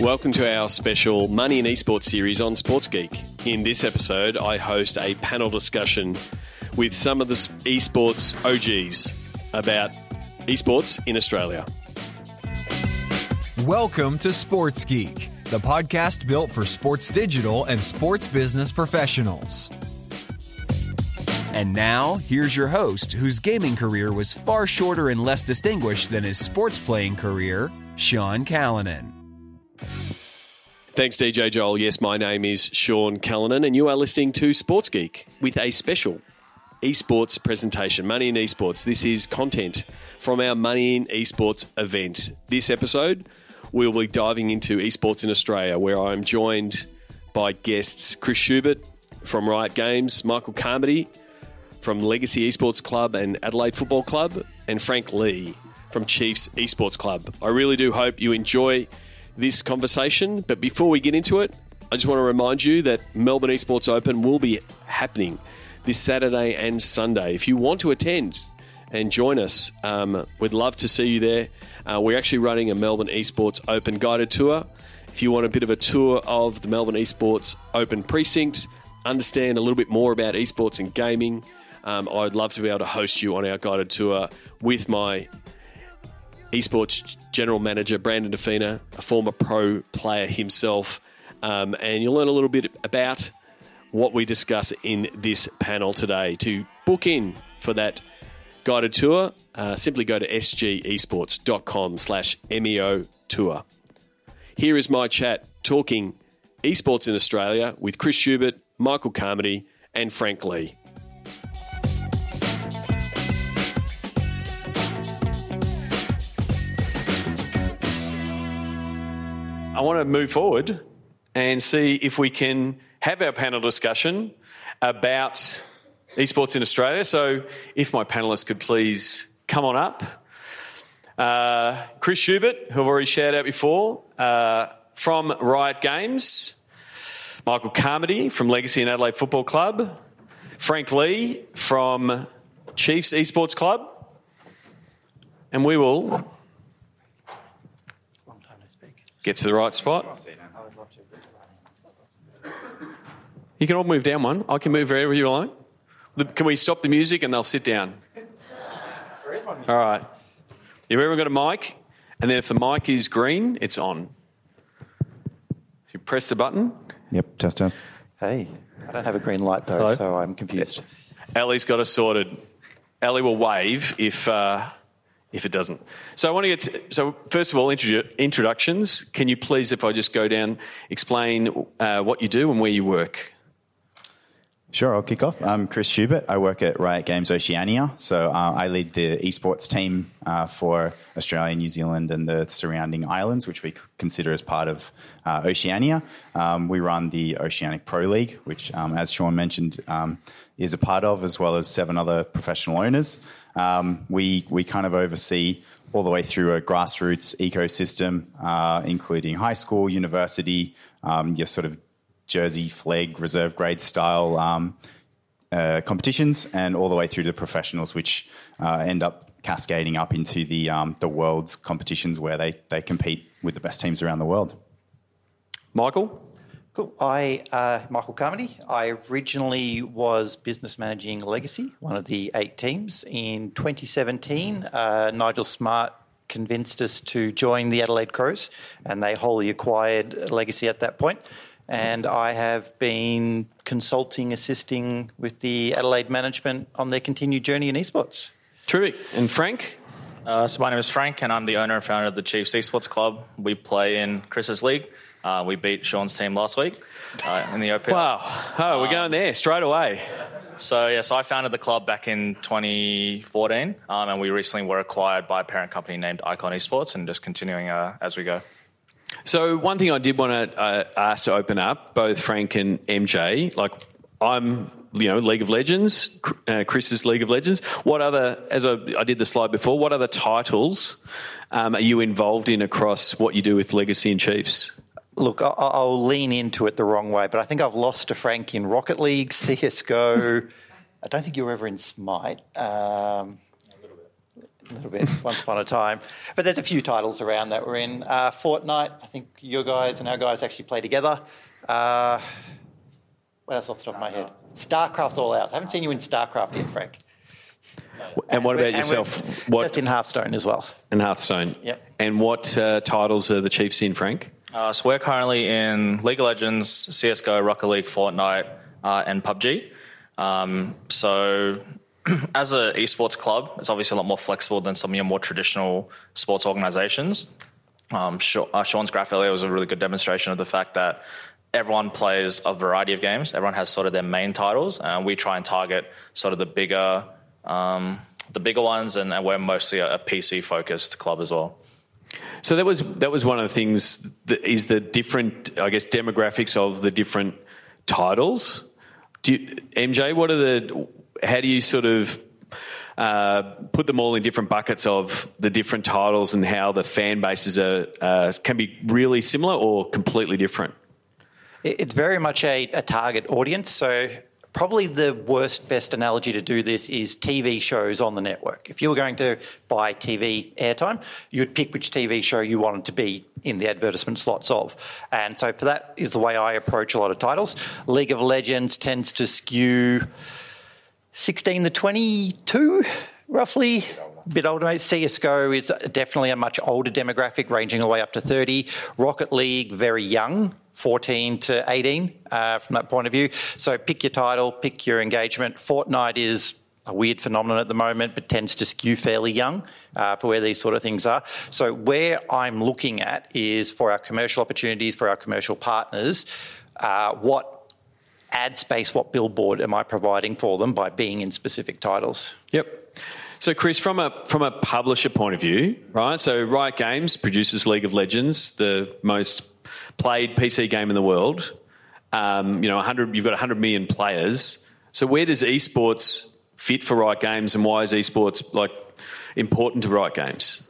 Welcome to our special Money and Esports series on Sports Geek. In this episode, I host a panel discussion with some of the esports OGs about esports in Australia. Welcome to Sports Geek, the podcast built for sports digital and sports business professionals. And now, here's your host, whose gaming career was far shorter and less distinguished than his sports playing career, Sean Callanan. Thanks, DJ Joel. Yes, my name is Sean Callanan, and you are listening to Sports Geek with a special esports presentation, Money in Esports. This is content from our Money in Esports event. This episode, we'll be diving into esports in Australia, where I'm joined by guests Chris Schubert from Riot Games, Michael Carmody from Legacy Esports Club and Adelaide Football Club, and Frank Lee from Chiefs Esports Club. I really do hope you enjoy this conversation. But before we get into it, I just want to remind you that Melbourne Esports Open will be happening this Saturday and Sunday. If you want to attend and join us, um, we'd love to see you there. Uh, we're actually running a Melbourne Esports Open guided tour. If you want a bit of a tour of the Melbourne Esports Open precinct, understand a little bit more about esports and gaming, um, I'd love to be able to host you on our guided tour with my esports general manager Brandon Defina, a former pro player himself, um, and you'll learn a little bit about what we discuss in this panel today. To book in for that guided tour, uh, simply go to sgesports.com slash MEO tour. Here is my chat talking esports in Australia with Chris Schubert, Michael Carmody, and Frank Lee. I want to move forward and see if we can have our panel discussion about esports in Australia. So, if my panelists could please come on up. Uh, Chris Schubert, who I've already shouted out before, uh, from Riot Games. Michael Carmody from Legacy and Adelaide Football Club. Frank Lee from Chiefs Esports Club. And we will Get to the right spot. You can all move down one. I can move wherever you like. Can we stop the music and they'll sit down? All right. You've everyone got a mic? And then if the mic is green, it's on. You press the button. Yep, test, test. Hey, I don't have a green light though, Hello? so I'm confused. Ali's got us sorted. Ali will wave if uh, if it doesn't. So I want to get to, so first of all introductions. Can you please, if I just go down, explain uh, what you do and where you work? Sure, I'll kick off. I'm Chris Schubert. I work at Riot Games Oceania. So uh, I lead the esports team uh, for Australia, New Zealand, and the surrounding islands, which we consider as part of uh, Oceania. Um, we run the Oceanic Pro League, which, um, as Sean mentioned, um, is a part of, as well as seven other professional owners. Um, we we kind of oversee all the way through a grassroots ecosystem, uh, including high school, university, um, your sort of Jersey Flegg reserve grade style um, uh, competitions, and all the way through to the professionals, which uh, end up cascading up into the um, the world's competitions where they they compete with the best teams around the world. Michael. Cool. I, uh, Michael Carmody, I originally was business managing Legacy, one of the eight teams. In 2017, uh, Nigel Smart convinced us to join the Adelaide Crows, and they wholly acquired Legacy at that point. And I have been consulting, assisting with the Adelaide management on their continued journey in esports. Terrific. And Frank? Uh, so my name is Frank, and I'm the owner and founder of the Chiefs Esports Club. We play in Chris's league. Uh, we beat Sean's team last week uh, in the Open. Wow. Oh, we're going there straight away. So, yeah, so I founded the club back in 2014, um, and we recently were acquired by a parent company named Icon Esports and just continuing uh, as we go. So, one thing I did want to uh, ask to open up, both Frank and MJ, like I'm, you know, League of Legends, uh, Chris's League of Legends. What other, as I, I did the slide before, what other titles um, are you involved in across what you do with Legacy and Chiefs? Look, I'll lean into it the wrong way, but I think I've lost to Frank in Rocket League, CSGO. I don't think you were ever in Smite. Um, a little bit A little bit, once upon a time. But there's a few titles around that we're in. Uh, Fortnite, I think your guys and our guys actually play together. Uh, what else off the top of my head? StarCraft's all out. I haven't seen you in StarCraft yet, Frank. And what about and yourself? What Just in Hearthstone as well. In Hearthstone? Yep. And what uh, titles are the Chiefs in, Frank? Uh, so we're currently in League of Legends, CS:GO, Rocket League, Fortnite, uh, and PUBG. Um, so as an esports club, it's obviously a lot more flexible than some of your more traditional sports organizations. Um, uh, Sean's graph earlier was a really good demonstration of the fact that everyone plays a variety of games. Everyone has sort of their main titles, and we try and target sort of the bigger, um, the bigger ones, and, we're mostly a PC focused club as well. So that was that was one of the things. That is the different, I guess, demographics of the different titles. You, MJ? What are the? How do you sort of uh, put them all in different buckets of the different titles and how the fan bases are uh, can be really similar or completely different? It's very much a, a target audience. So, probably the worst, best analogy to do this is TV shows on the network. If you were going to buy TV airtime, you'd pick which TV show you wanted to be in the advertisement slots of. And so, for that is the way I approach a lot of titles. League of Legends tends to skew 16 to 22, roughly. Bit older, mate. CS:GO is definitely a much older demographic, ranging all the way up to 30. Rocket League, very young, 14 to 18, uh, from that point of view. So pick your title, pick your engagement. Fortnite is a weird phenomenon at the moment, but tends to skew fairly young uh, for where these sort of things are. So where I'm looking at is for our commercial opportunities, for our commercial partners, uh, what ad space, what billboard am I providing for them by being in specific titles? Yep. So, Chris, from a from a publisher point of view, right? So, Riot Games produces League of Legends, the most played PC game in the world. Um, you know, 100, you've got 100 million players. So, where does esports fit for Riot Games, and why is esports like important to Riot Games?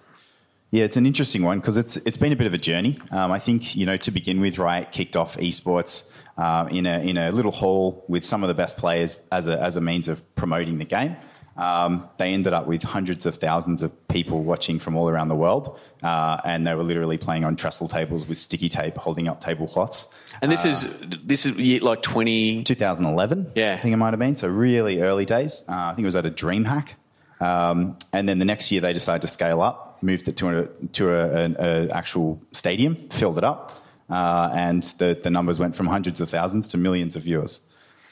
Yeah, it's an interesting one because it's it's been a bit of a journey. Um, I think you know to begin with, Riot kicked off esports uh, in a in a little hall with some of the best players as a as a means of promoting the game. Um, they ended up with hundreds of thousands of people watching from all around the world, uh, and they were literally playing on trestle tables with sticky tape, holding up tablecloths. And this is this is like 20. 2011, Yeah. I think it might have been. So really early days. Uh, I think it was at a DreamHack. Um, and then the next year they decided to scale up, moved it to a, to a, an a actual stadium, filled it up, uh, and the, the numbers went from hundreds of thousands to millions of viewers.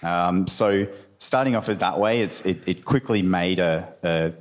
Um, so starting off that way, it, it quickly made a, a,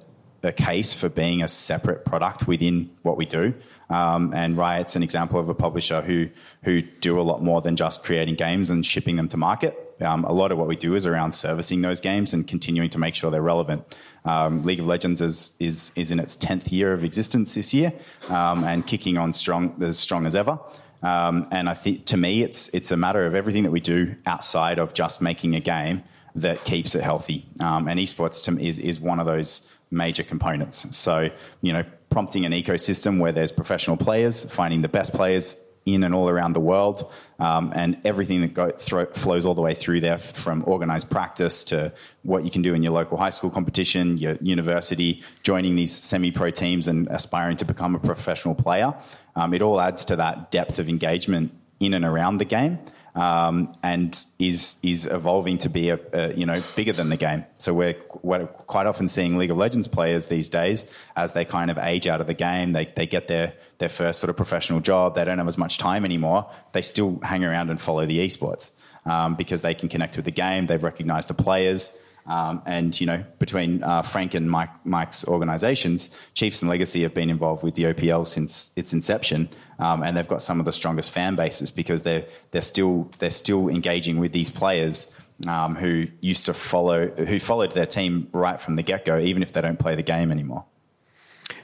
a case for being a separate product within what we do. Um, and Riot's an example of a publisher who who do a lot more than just creating games and shipping them to market. Um, a lot of what we do is around servicing those games and continuing to make sure they're relevant. Um, League of Legends is, is is in its tenth year of existence this year um, and kicking on strong as strong as ever. Um, and I think to me, it's it's a matter of everything that we do outside of just making a game that keeps it healthy. Um, and esports to is is one of those major components. So you know, prompting an ecosystem where there's professional players, finding the best players in and all around the world, um, and everything that go, thro- flows all the way through there, from organized practice to what you can do in your local high school competition, your university, joining these semi-pro teams and aspiring to become a professional player. Um, it all adds to that depth of engagement in and around the game. Um, and is is evolving to be a, a you know bigger than the game. So we're, qu- we're quite often seeing League of Legends players these days as they kind of age out of the game. They they get their their first sort of professional job. They don't have as much time anymore. They still hang around and follow the esports um, because they can connect with the game. They've recognized the players. Um, and you know, between uh, Frank and Mike, Mike's organisations, Chiefs and Legacy have been involved with the OPL since its inception, um, and they've got some of the strongest fan bases because they're they're still they're still engaging with these players um, who used to follow who followed their team right from the get go, even if they don't play the game anymore.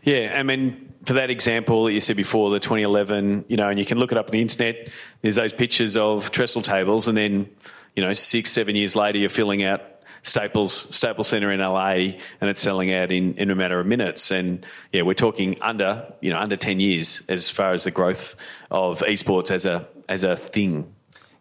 Yeah, I mean, for that example that you said before, the 2011, you know, and you can look it up on the internet. There's those pictures of trestle tables, and then, you know, six, seven years later, you're filling out Staples Staples Center in LA, and it's selling out in, in a matter of minutes. And yeah, we're talking under, you know, under 10 years as far as the growth of esports as a as a thing.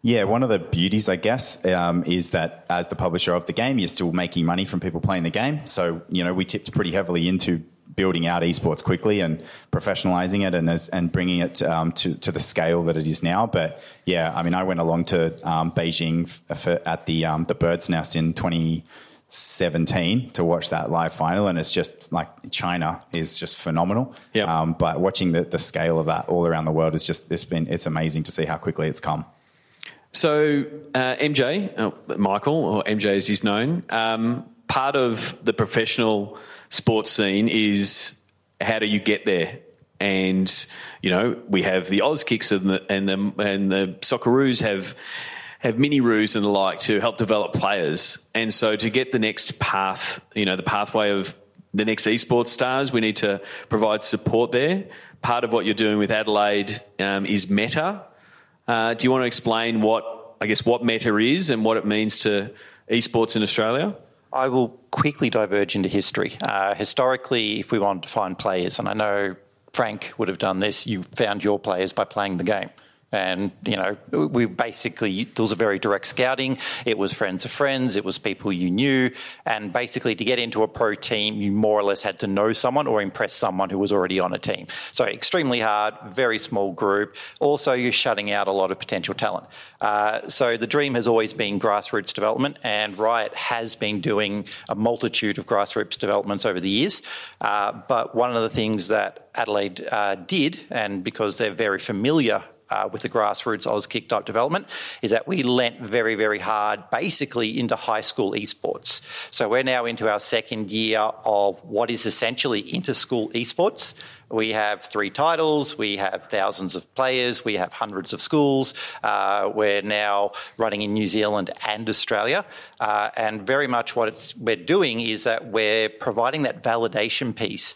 Yeah, one of the beauties, I guess, um, is that as the publisher of the game, you're still making money from people playing the game. So, you know, we tipped pretty heavily into building out esports quickly and professionalizing it and as, and bringing it um, to to the scale that it is now. But yeah, I mean, I went along to um, Beijing for, at the um, the Bird's Nest in 2017 to watch that live final, and it's just like China is just phenomenal. Yeah. Um, but watching the the scale of that all around the world is just it's been it's amazing to see how quickly it's come. So uh, MJ, oh, Michael, or MJ as he's known, um, part of the professional sports scene is how do you get there? And you know we have the Auskicks and the and the and the Socceroos have have mini roos and the like to help develop players. And so to get the next path, you know, the pathway of the next esports stars, we need to provide support there. Part of what you're doing with Adelaide um, is Meta. Uh, do you want to explain what I guess what Meta is and what it means to esports in Australia? I will quickly diverge into history. Uh, historically, if we wanted to find players, and I know Frank would have done this, you found your players by playing the game. And, you know, we basically, there was a very direct scouting. It was friends of friends. It was people you knew. And basically, to get into a pro team, you more or less had to know someone or impress someone who was already on a team. So, extremely hard, very small group. Also, you're shutting out a lot of potential talent. Uh, so, the dream has always been grassroots development, and Riot has been doing a multitude of grassroots developments over the years. Uh, but one of the things that Adelaide uh, did, and because they're very familiar uh, with the grassroots Auskick type development is that we lent very, very hard basically into high school esports. So we're now into our second year of what is essentially inter-school esports. We have three titles, we have thousands of players, we have hundreds of schools. Uh, we're now running in New Zealand and Australia. Uh, and very much what we're doing is that we're providing that validation piece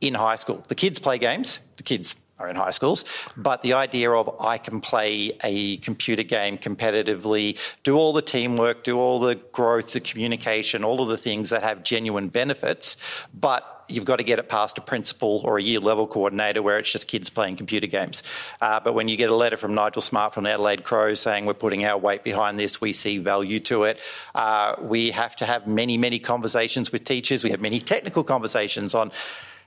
in high school. The kids play games, the kids are in high schools, but the idea of I can play a computer game competitively, do all the teamwork, do all the growth, the communication, all of the things that have genuine benefits, but you've got to get it past a principal or a year level coordinator where it's just kids playing computer games. Uh, but when you get a letter from Nigel Smart from the Adelaide Crow saying we're putting our weight behind this, we see value to it, uh, we have to have many, many conversations with teachers. We have many technical conversations on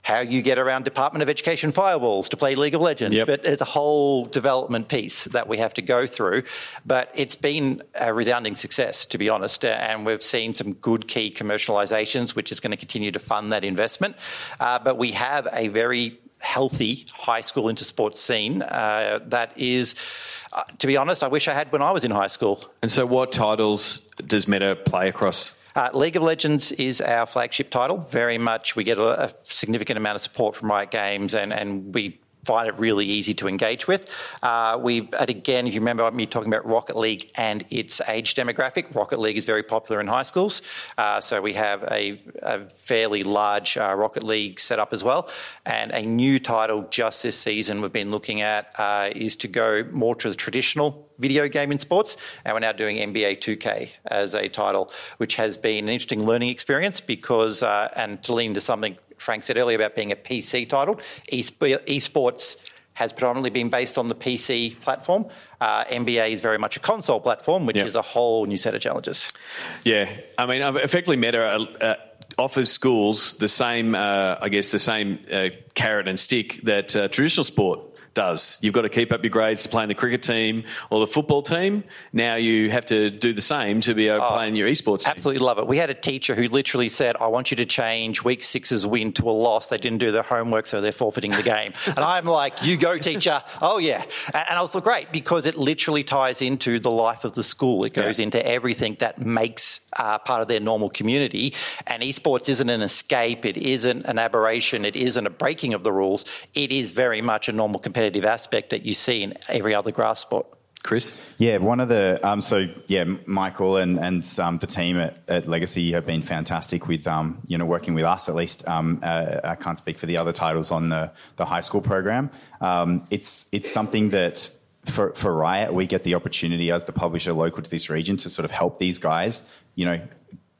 how you get around Department of Education firewalls to play League of Legends. Yep. But there's a whole development piece that we have to go through. But it's been a resounding success, to be honest. And we've seen some good key commercializations, which is going to continue to fund that investment. Uh, but we have a very healthy high school intersport scene uh, that is, uh, to be honest, I wish I had when I was in high school. And so, what titles does Meta play across? Uh, League of Legends is our flagship title. Very much, we get a, a significant amount of support from Riot Games, and, and we find it really easy to engage with. Uh, we, and again, if you remember me talking about Rocket League and its age demographic, Rocket League is very popular in high schools. Uh, so we have a, a fairly large uh, Rocket League set up as well. And a new title just this season we've been looking at uh, is to go more to the traditional video game in sports, and we're now doing NBA 2K as a title, which has been an interesting learning experience because, uh, and to lean into something Frank said earlier about being a PC title, esports has predominantly been based on the PC platform. Uh, NBA is very much a console platform, which is a whole new set of challenges. Yeah, I mean, effectively, Meta uh, uh, offers schools the same, uh, I guess, the same uh, carrot and stick that uh, traditional sport does. You've got to keep up your grades to play in the cricket team or the football team. Now you have to do the same to be able to play in your esports team. Absolutely love it. We had a teacher who literally said, I want you to change week six's win to a loss. They didn't do their homework, so they're forfeiting the game. and I'm like, you go, teacher. Oh, yeah. And and I was like, great, because it literally ties into the life of the school. It goes Yeah. into everything that makes uh, part of their normal community. And esports isn't an escape, it isn't an aberration, it isn't a breaking of the rules. It is very much a normal competitive aspect that you see in every other grass sport. Chris? Yeah, one of the um, so yeah, Michael and and um, the team at, at Legacy have been fantastic with um, you know working with us at least. Um, uh, I can't speak for the other titles on the the high school program. Um, it's it's something that. For, for Riot, we get the opportunity as the publisher local to this region to sort of help these guys, you know,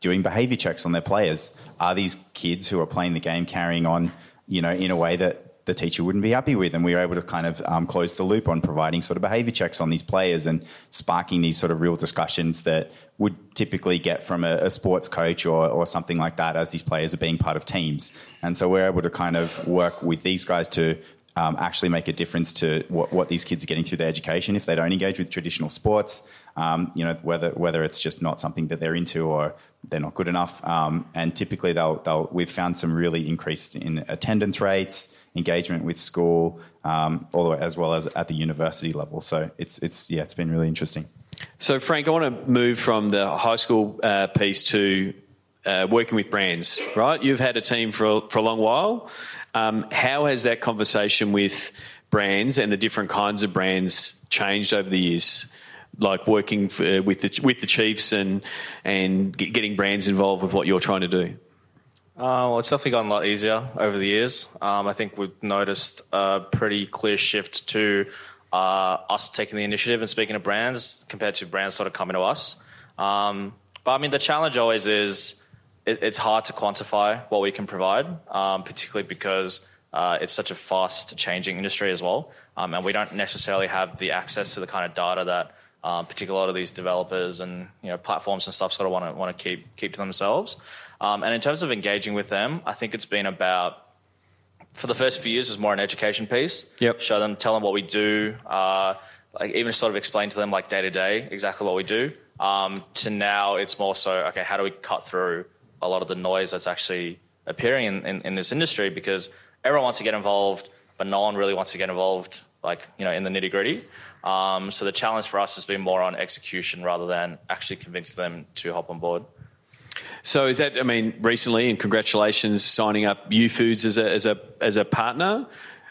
doing behavior checks on their players. Are these kids who are playing the game carrying on, you know, in a way that the teacher wouldn't be happy with. And we were able to kind of um, close the loop on providing sort of behavior checks on these players and sparking these sort of real discussions that would typically get from a, a sports coach or, or something like that as these players are being part of teams. And so we're able to kind of work with these guys to um, actually make a difference to what, what, these kids are getting through their education if they don't engage with traditional sports. Um, you know, whether whether it's just not something that they're into or they're not good enough. Um, and typically, they'll, they'll we've found some really increased in attendance rates, engagement with school, um, all the way, as well as at the university level. So it's it's yeah, it's been really interesting. So Frank, I want to move from the high school uh, piece to uh, working with brands, right? You've had a team for a, for a long while. Um, how has that conversation with brands and the different kinds of brands changed over the years? Like working for, uh, with the with the Chiefs and and getting brands involved with what you're trying to do. Uh, well, it's definitely gotten a lot easier over the years. Um, I think we've noticed a pretty clear shift to uh, us taking the initiative and speaking to brands compared to brands sort of coming to us. Um, but I mean, the challenge always is it, it's hard to quantify what we can provide, um, particularly because uh, it's such a fast changing industry as well. Um, and we don't necessarily have the access to the kind of data that um, particularly a lot of these developers and you know platforms and stuff sort of want to want to keep keep to themselves. Um, and in terms of engaging with them, I think it's been about for the first few years is more an education piece. Yep. Show them, tell them what we do, uh, like even sort of explain to them like day to day exactly what we do. Um, to now, it's more so okay. How do we cut through a lot of the noise that's actually appearing in, in, in this industry because everyone wants to get involved, but no one really wants to get involved, like you know, in the nitty gritty. Um, so the challenge for us has been more on execution rather than actually convince them to hop on board. So is that? I mean, recently, and congratulations signing up Youfoodz as a as a as a partner.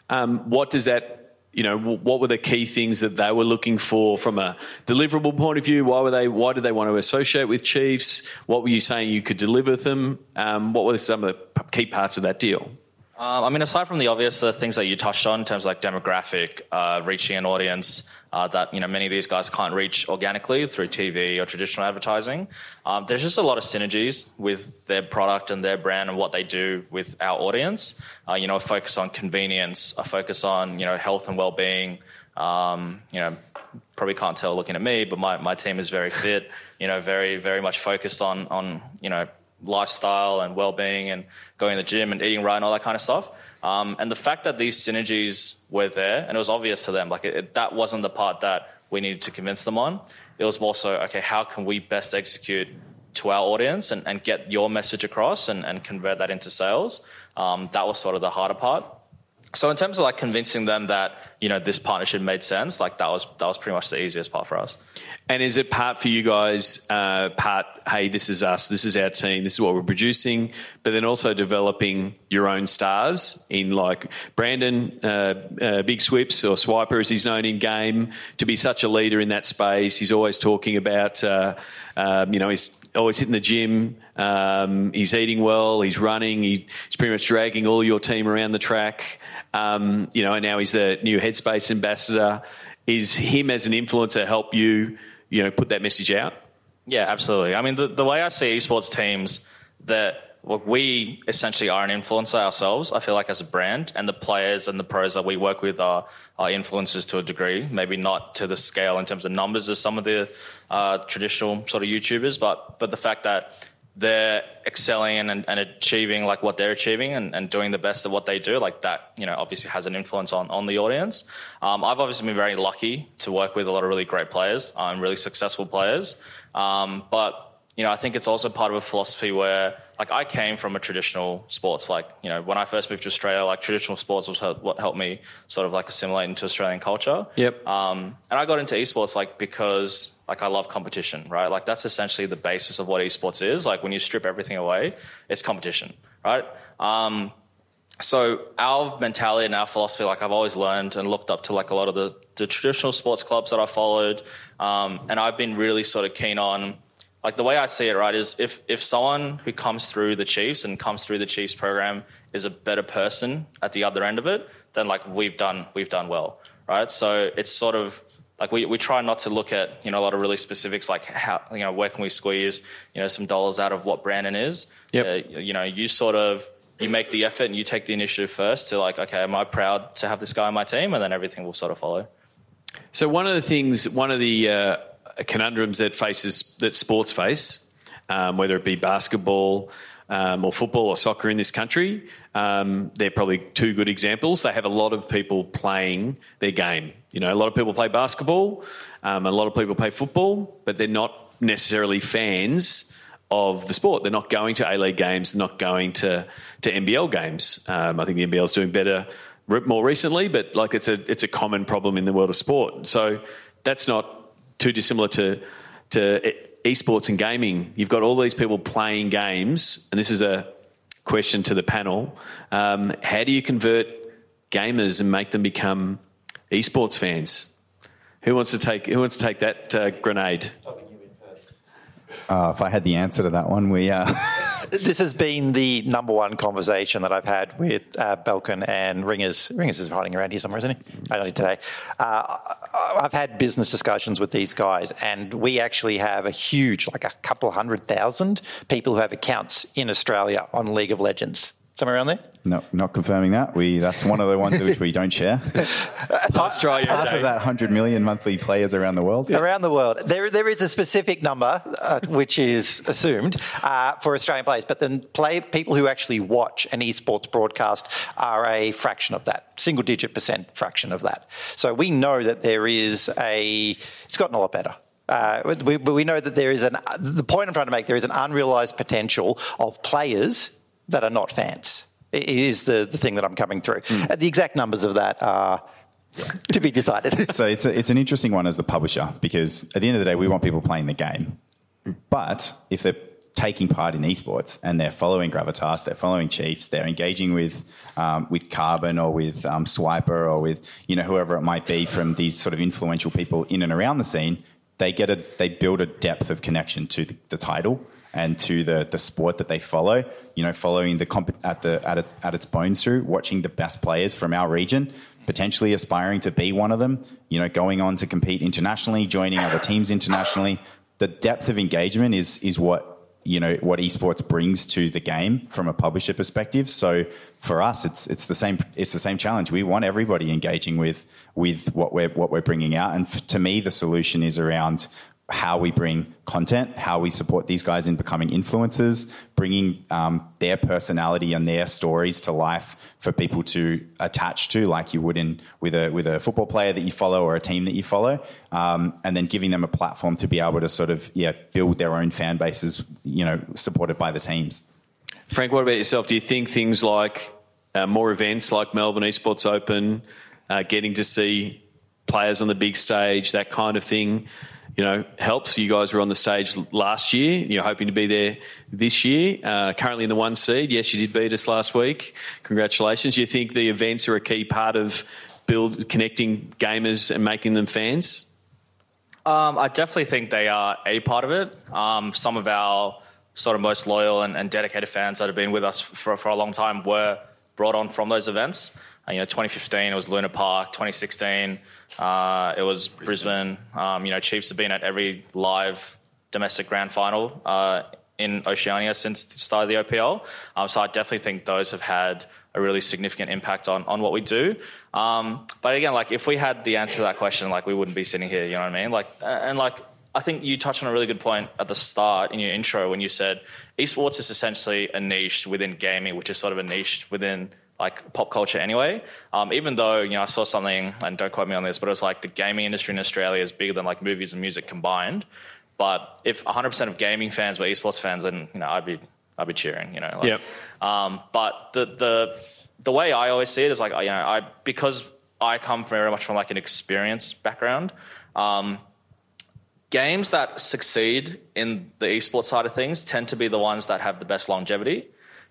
Um, what does that you know, what were the key things that they were looking for from a deliverable point of view? Why were they? Why did they want to associate with Chiefs? What were you saying you could deliver them? Um, what were some of the key parts of that deal? Um, I mean, aside from the obvious, the things that you touched on in terms of like demographic, uh, reaching an audience uh, that you know many of these guys can't reach organically through TV or traditional advertising, um, there's just a lot of synergies with their product and their brand and what they do with our audience. Uh, you know, a focus on convenience, a focus on you know health and well-being. Um, you know, probably can't tell looking at me, but my, my team is very fit. You know, very very much focused on on you know lifestyle and well-being and going to the gym and eating right and all that kind of stuff. Um, and the fact that these synergies were there and it was obvious to them, like it, it, that wasn't the part that we needed to convince them on. It was more so, okay, how can we best execute to our audience and, and get your message across and, and convert that into sales? Um, that was sort of the harder part. So in terms of like convincing them that you know this partnership made sense, like that was that was pretty much the easiest part for us. And is it part for you guys? Uh, part, hey, this is us, this is our team, this is what we're producing, but then also developing your own stars in like Brandon, uh, uh, Big Swips or Swiper, as he's known in game, to be such a leader in that space. He's always talking about, uh, um, you know, he's always hitting the gym. Um, he's eating well. He's running. He, he's pretty much dragging all your team around the track. Um, you know, and now he's the new Headspace ambassador. Is him as an influencer help you? you know, put that message out? Yeah, absolutely. I mean, the, the way I see esports teams, that well, we essentially are an influencer ourselves. I feel like as a brand, and the players and the pros that we work with are, are influencers to a degree. Maybe not to the scale in terms of numbers as some of the uh, traditional sort of YouTubers, but but the fact that they're excelling and, and, achieving like what they're achieving and, and, doing the best of what they do, like that, you know, obviously has an influence on, on the audience. Um, I've obviously been very lucky to work with a lot of really great players and um, really successful players. Um, but you know, I think it's also part of a philosophy where, like, I came from a traditional sports. Like, you know, when I first moved to Australia, like, traditional sports was what helped me sort of like assimilate into Australian culture. Yep. Um, and I got into esports like because like I love competition, right? Like that's essentially the basis of what esports is. Like when you strip everything away, it's competition, right? Um, so our mentality and our philosophy, like I've always learned and looked up to like a lot of the, the traditional sports clubs that I followed, um, and I've been really sort of keen on like the way I see it, right, is if if someone who comes through the Chiefs and comes through the Chiefs program is a better person at the other end of it, then like we've done we've done well, right? So it's sort of like we, we try not to look at you know a lot of really specifics like how you know where can we squeeze you know some dollars out of what Brandon is. Yep. Uh, you know, you sort of you make the effort and you take the initiative first to like, okay, am I proud to have this guy on my team, and then everything will sort of follow. So one of the things, one of the uh, conundrums that faces that sports face, um, whether it be basketball um, or football or soccer in this country, um, they're probably two good examples. They have a lot of people playing their game. You know, a lot of people play basketball, um, a lot of people play football, but they're not necessarily fans of the sport. They're not going to A League games, not going to to NBL games. Um, I think the NBL is doing better more recently, but like it's a it's a common problem in the world of sport. So that's not too dissimilar to to esports and gaming. You've got all these people playing games, and this is a question to the panel: um, How do you convert gamers and make them become esports fans? Who wants to take Who wants to take that uh, grenade? Uh, if I had the answer to that one, we. Uh... this has been the number one conversation that I've had with uh, Belkin and Ringers. Ringers is hiding around here somewhere, isn't he? Only today. Uh, I've had business discussions with these guys, and we actually have a huge, like a couple hundred thousand people who have accounts in Australia on League of Legends somewhere around there? No, not confirming that. We that's one of the ones which we don't share. Australia, part of that 100 million monthly players around the world. Yeah. Around the world, there there is a specific number uh, which is assumed uh, for Australian players, but then play people who actually watch an esports broadcast are a fraction of that, single digit percent fraction of that. So we know that there is a. It's gotten a lot better. Uh, we, we know that there is an. The point I'm trying to make there is an unrealized potential of players that are not fans. It is the, the thing that I'm coming through. Mm. the exact numbers of that are to be decided. so it's, a, it's an interesting one as the publisher because at the end of the day, we want people playing the game. But if they're taking part in esports and they're following Gravitas, they're following Chiefs, they're engaging with um, with Carbon or with um, Swiper or with you know whoever it might be from these sort of influential people in and around the scene, they get a they build a depth of connection to the, the title and to the, the sport that they follow. You know, following the comp- at the at its at its bones through, watching the best players from our region, potentially aspiring to be one of them. You know, going on to compete internationally, joining other teams internationally. The depth of engagement is is what you know what esports brings to the game from a publisher perspective. So for us, it's it's the same it's the same challenge. We want everybody engaging with with what we're what we're bringing out, and to me, the solution is around how we bring content, how we support these guys in becoming influencers, bringing um, their personality and their stories to life for people to attach to, like you would in with a with a football player that you follow or a team that you follow, um, and then giving them a platform to be able to sort of yeah build their own fan bases, you know, supported by the teams. Frank, what about yourself? Do you think things like uh, more events like Melbourne Esports Open, uh, getting to see players on the big stage, that kind of thing? You know, helps. You guys were on the stage last year. You're hoping to be there this year. Uh, currently in the one seed. Yes, you did beat us last week. Congratulations. You think the events are a key part of build connecting gamers and making them fans? Um, I definitely think they are a part of it. Um, some of our sort of most loyal and, and, dedicated fans that have been with us for, for a long time were brought on from those events. Uh, you know, 2015 it was Luna Park. 2016 uh, it was Brisbane. Brisbane. Um, you know, Chiefs have been at every live domestic grand final uh, in Oceania since the start of the OPL. Um, so I definitely think those have had a really significant impact on, on what we do. Um, but again, like if we had the answer to that question, like we wouldn't be sitting here. You know what I mean? Like and like I think you touched on a really good point at the start in your intro when you said esports is essentially a niche within gaming, which is sort of a niche within like pop culture anyway. Um, even though you know I saw something, and don't quote me on this, but it was like the gaming industry in Australia is bigger than like movies and music combined. But if 100% of gaming fans were esports fans, then you know I'd be I'd be cheering. You know. Like, yep. Um, but the the the way I always see it is like you know I because I come very much from like an experience background. Um, games that succeed in the esports side of things tend to be the ones that have the best longevity.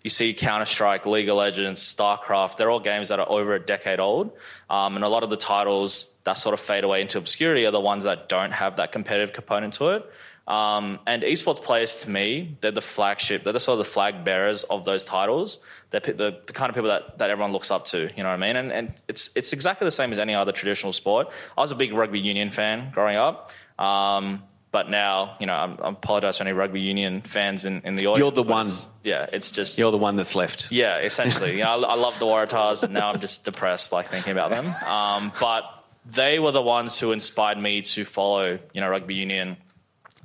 You see Counter Strike, League of Legends, StarCraft, they're all games that are over a decade old. Um, and a lot of the titles that sort of fade away into obscurity are the ones that don't have that competitive component to it. Um, and esports players, to me, they're the flagship, they're the sort of the flag bearers of those titles. They're the, the kind of people that, that everyone looks up to, you know what I mean? And, and it's, it's exactly the same as any other traditional sport. I was a big rugby union fan growing up. Um, But now, you know, I'm, I apologize to any rugby union fans in, in the audience. You're the one. Yeah, it's just. You're the one that's left. Yeah, essentially. you know, I, I love the Waratahs, and now I'm just depressed, like thinking about them. Um, but they were the ones who inspired me to follow, you know, rugby union,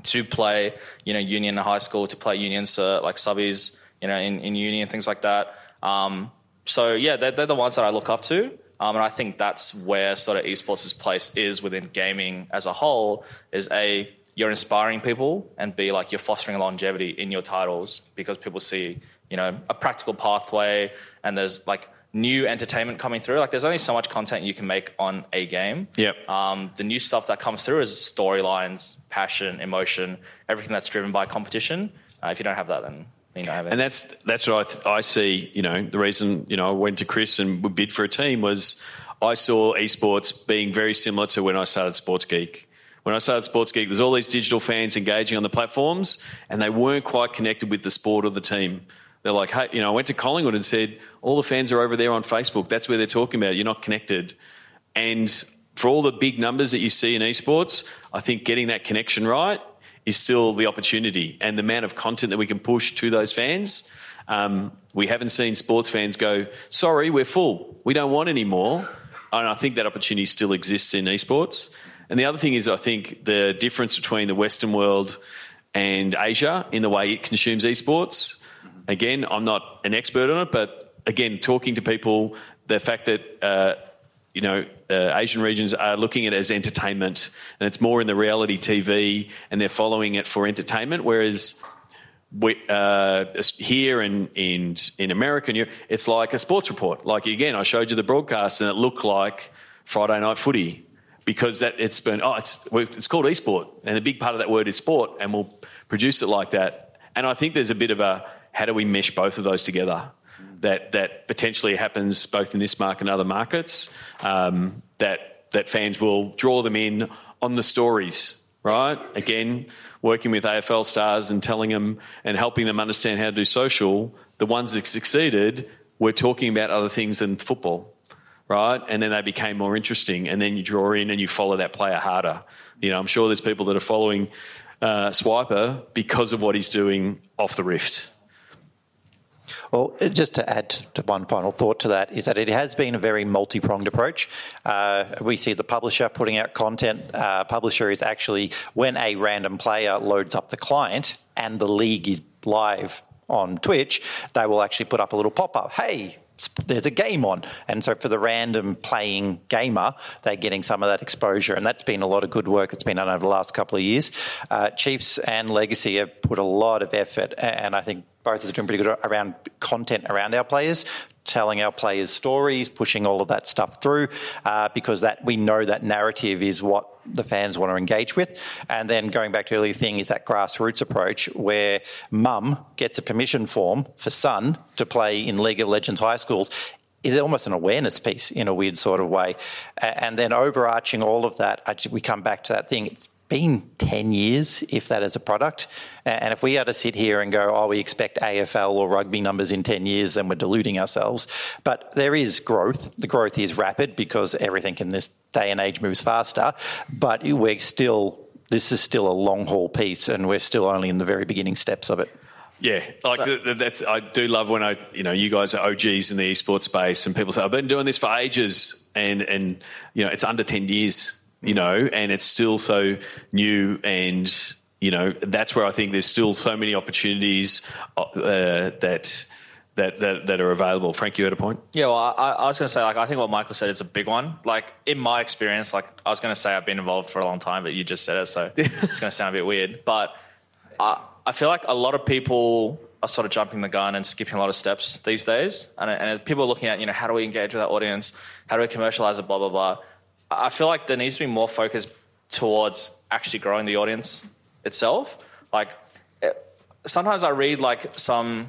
to play, you know, union in high school, to play unions, uh, like subbies, you know, in, in uni and things like that. Um, so yeah, they're, they're the ones that I look up to. Um, and I think that's where sort of esports' place is within gaming as a whole. Is a you're inspiring people, and b like you're fostering longevity in your titles because people see you know a practical pathway, and there's like new entertainment coming through. Like there's only so much content you can make on a game. Yep. Um, the new stuff that comes through is storylines, passion, emotion, everything that's driven by competition. Uh, if you don't have that, then you don't have it. And that's that's what I, th- I see. You know, the reason you know I went to Chris and would bid for a team was I saw esports being very similar to when I started Sports Geek. When I started Sports Geek, there's all these digital fans engaging on the platforms, and they weren't quite connected with the sport or the team. They're like, hey, you know, I went to Collingwood and said, all the fans are over there on Facebook. That's where they're talking about. You're not connected. And for all the big numbers that you see in esports, I think getting that connection right is still the opportunity and the amount of content that we can push to those fans. Um, we haven't seen sports fans go, sorry, we're full. We don't want any more. And I think that opportunity still exists in esports. And the other thing is, I think the difference between the Western world and Asia in the way it consumes esports. Again, I'm not an expert on it, but again, talking to people, the fact that uh, you know uh, Asian regions are looking at it as entertainment, and it's more in the reality TV, and they're following it for entertainment, whereas. We, uh, here in, in in America, and it's like a sports report. Like again, I showed you the broadcast, and it looked like Friday night footy because that it's been oh it's it's called esport, and a big part of that word is sport, and we'll produce it like that. And I think there's a bit of a how do we mesh both of those together? That that potentially happens both in this market and other markets. Um, that that fans will draw them in on the stories, right? Again, working with AFL stars and telling them and helping them understand how to do social. The ones that succeeded were talking about other things than football right? And then they became more interesting. And then you draw in and you follow that player harder. You know, I'm sure there's people that are following uh, Swiper because of what he's doing off the rift. Well, uh, just to add to one final thought to that is that it has been a very multi-pronged approach. Uh, we see the publisher putting out content. Uh, publisher is actually when a random player loads up the client and the league is live on Twitch, they will actually put up a little pop-up. Hey, there's a game on. And so for the random playing gamer, they're getting some of that exposure. And that's been a lot of good work that's been done over the last couple of years. Uh, Chiefs and Legacy have put a lot of effort, and I think both are doing pretty good around content around our players, telling our players stories, pushing all of that stuff through, uh, because that we know that narrative is what the fans want to engage with. And then going back to the earlier thing is that grassroots approach where mum gets a permission form for son to play in League of Legends high schools is almost an awareness piece in a weird sort of way. And then overarching all of that, we come back to that thing. It's been 10 years, if that is a product. And if we are to sit here and go, oh, we expect AFL or rugby numbers in 10 years, then we're deluding ourselves. But there is growth. The growth is rapid because everything in this day and age moves faster. But we're still, this is still a long haul piece, and we're still only in the very beginning steps of it. Yeah, like so, that's. I do love when I, you know, you guys are OGs in the esports space, and people say, "I've been doing this for ages," and and you know, it's under ten years you know, and it's still so new and you know that's where I think there's still so many opportunities uh, that. That, that, that are available. Frank, you had a point? Yeah, well, I, I was going to say, like, I think what Michael said is a big one. Like, in my experience, like, I was going to say I've been involved for a long time, but you just said it, so it's going to sound a bit weird. But I, I feel like a lot of people are sort of jumping the gun and skipping a lot of steps these days. And, and people are looking at, you know, how do we engage with our audience? How do we commercialize it? Blah, blah, blah. I feel like there needs to be more focus towards actually growing the audience itself. Like sometimes I read like some,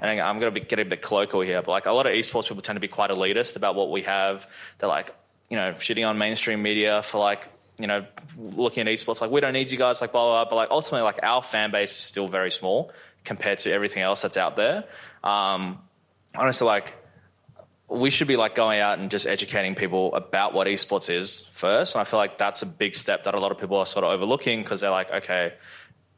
and I'm going to get a bit colloquial here, but like a lot of esports people tend to be quite elitist about what we have. They're like, you know, shitting on mainstream media for like, you know, looking at esports like we don't need you guys, like blah blah. blah. But like ultimately, like our fan base is still very small compared to everything else that's out there. Um, honestly, like we should be like going out and just educating people about what esports is first. And I feel like that's a big step that a lot of people are sort of overlooking because they're like, okay,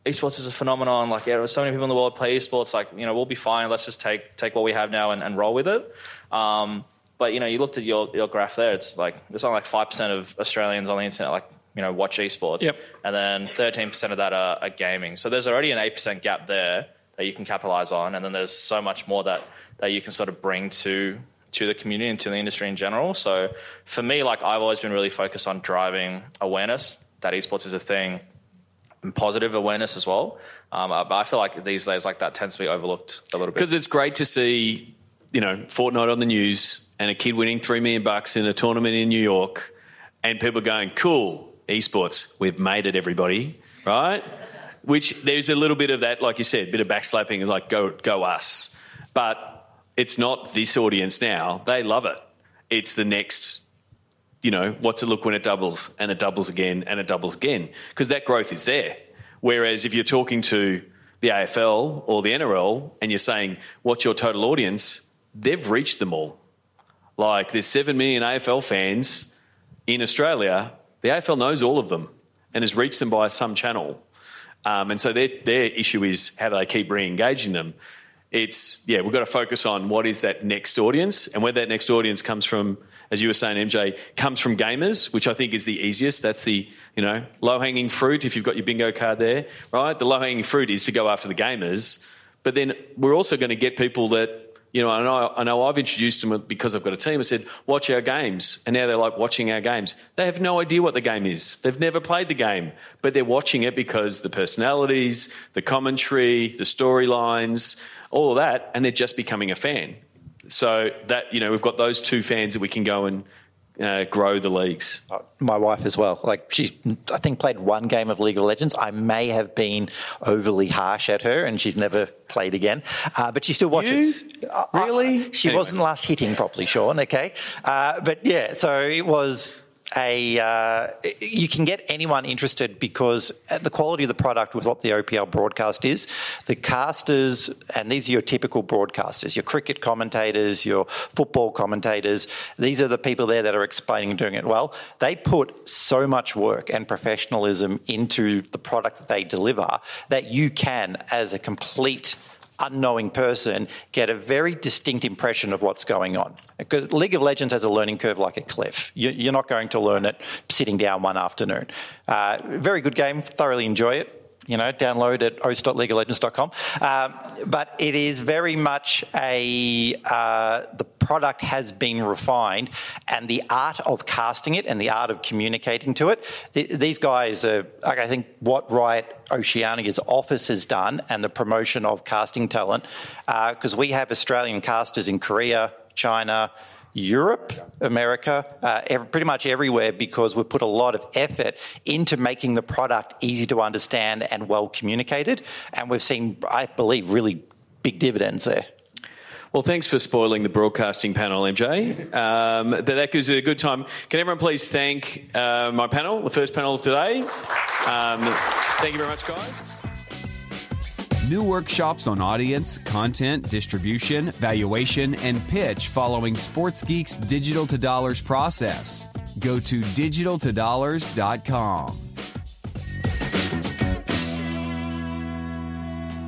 esports is a phenomenon. Like, yeah, so many people in the world play esports. Like, you know, we'll be fine. Let's just take take what we have now and, and roll with it. Um, but you know, you looked at your, your graph there. It's like there's only like five percent of Australians on the internet like you know watch esports, Yep. and then thirteen percent of that are, are gaming. So there's already an eight percent gap there that you can capitalize on, and then there's so much more that that you can sort of bring to to the community and to the industry in general. So for me, like I've always been really focused on driving awareness that esports is a thing and positive awareness as well. Um, but I feel like these days, like that tends to be overlooked a little bit. Because it's great to see, you know, Fortnite on the news and a kid winning three million bucks in a tournament in New York, and people going, "Cool, esports, we've made it, everybody!" Right? Which there's a little bit of that, like you said, a bit of backslapping, is like go go us, but it's not this audience now. They love it. It's the next you know, what's it look when it doubles and it doubles again and it doubles again? Because that growth is there. Whereas if you're talking to the AFL or the NRL and you're saying, what's your total audience? They've reached them all. Like there's 7 million AFL fans in Australia. The AFL knows all of them and has reached them by some channel. Um, and so their, their issue is how do they keep re engaging them? It's, yeah, we've got to focus on what is that next audience and where that next audience comes from, as you were saying, MJ, comes from gamers, which I think is the easiest. That's the, you know, low hanging fruit if you've got your bingo card there, right? The low hanging fruit is to go after the gamers. But then we're also going to get people that, you know, I know, I know I've introduced them because I've got a team. I said, watch our games. And now they're like watching our games. They have no idea what the game is. They've never played the game, but they're watching it because the personalities, the commentary, the storylines, all of that, and they're just becoming a fan. So that, you know, we've got those two fans that we can go and uh, grow the leagues. My wife as well. Like she, I think played one game of League of Legends. I may have been overly harsh at her, and she's never played again. Uh, but she still watches. Uh, uh, Really? she Anyway. wasn't last hitting properly, Sean. Okay, uh, but yeah. So it was a. Uh, you can get anyone interested because the quality of the product with what the OPL broadcast is, the casters, and these are your typical broadcasters, your cricket commentators, your football commentators. These are the people there that are explaining and doing it well. They put so much work and professionalism into the product that they deliver that you can, as a complete unknowing person get a very distinct impression of what's going on. Because League of Legends has a learning curve like a cliff. You- You're not going to learn it sitting down one afternoon. Uh, very good game, thoroughly enjoy it. You know, download at host.leagueoflegends.com. Um, but it is very much a uh, the product has been refined, and the art of casting it and the art of communicating to it. Th- these guys are, like, I think, what Riot Oceania's office has done, and the promotion of casting talent, because we have Australian casters in Korea, China. Europe, America, uh, pretty much everywhere because we've put a lot of effort into making the product easy to understand and well communicated. And we've seen, I believe, really big dividends there. Well, thanks for spoiling the broadcasting panel, MJ. Um, that gives it a good time. Can everyone please thank uh, my panel, the first panel of today? Um, thank you very much, guys. New workshops on audience, content, distribution, valuation, and pitch following Sports Geek's Digital to Dollars process. Go to digitaltodollars.com.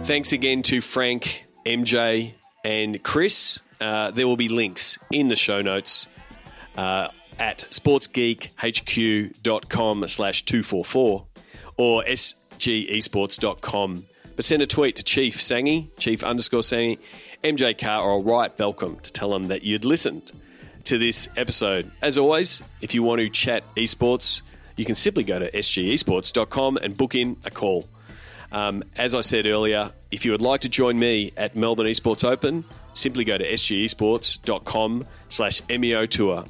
Thanks again to Frank, MJ, and Chris. Uh, there will be links in the show notes uh, at sportsgeekhq.com slash 244 or sgesports.com. But send a tweet to Chief Sangi, Chief underscore Sangi, MJ Carr, or write Belcom to tell them that you'd listened to this episode. As always, if you want to chat esports, you can simply go to sgesports.com and book in a call. Um, as I said earlier, if you would like to join me at Melbourne Esports Open, simply go to sgesports.com slash MEO tour.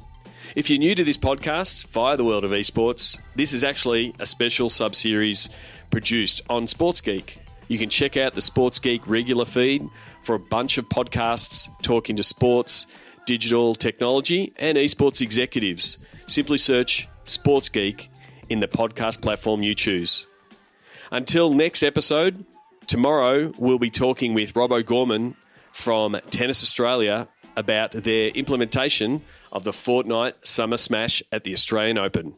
If you're new to this podcast via the world of esports, this is actually a special sub-series produced on Sports Geek. You can check out the Sports Geek regular feed for a bunch of podcasts talking to sports, digital technology, and esports executives. Simply search Sports Geek in the podcast platform you choose. Until next episode, tomorrow we'll be talking with Rob O'Gorman from Tennis Australia about their implementation of the Fortnite Summer Smash at the Australian Open.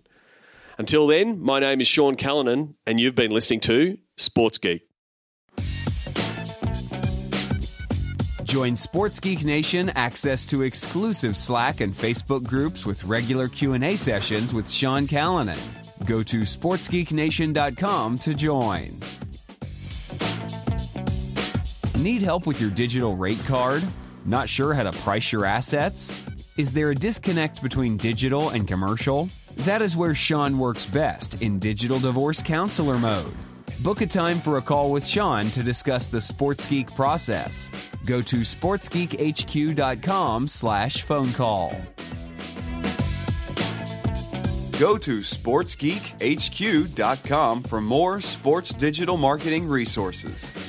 Until then, my name is Sean Callanan, and you've been listening to Sports Geek. Join Sports Geek Nation access to exclusive Slack and Facebook groups with regular Q&A sessions with Sean Callanan. Go to sportsgeeknation.com to join. Need help with your digital rate card? Not sure how to price your assets? Is there a disconnect between digital and commercial? That is where Sean works best in digital divorce counselor mode. Book a time for a call with Sean to discuss the Sports Geek process. Go to sportsgeekhq.com slash phone call. Go to sportsgeekhq.com for more sports digital marketing resources.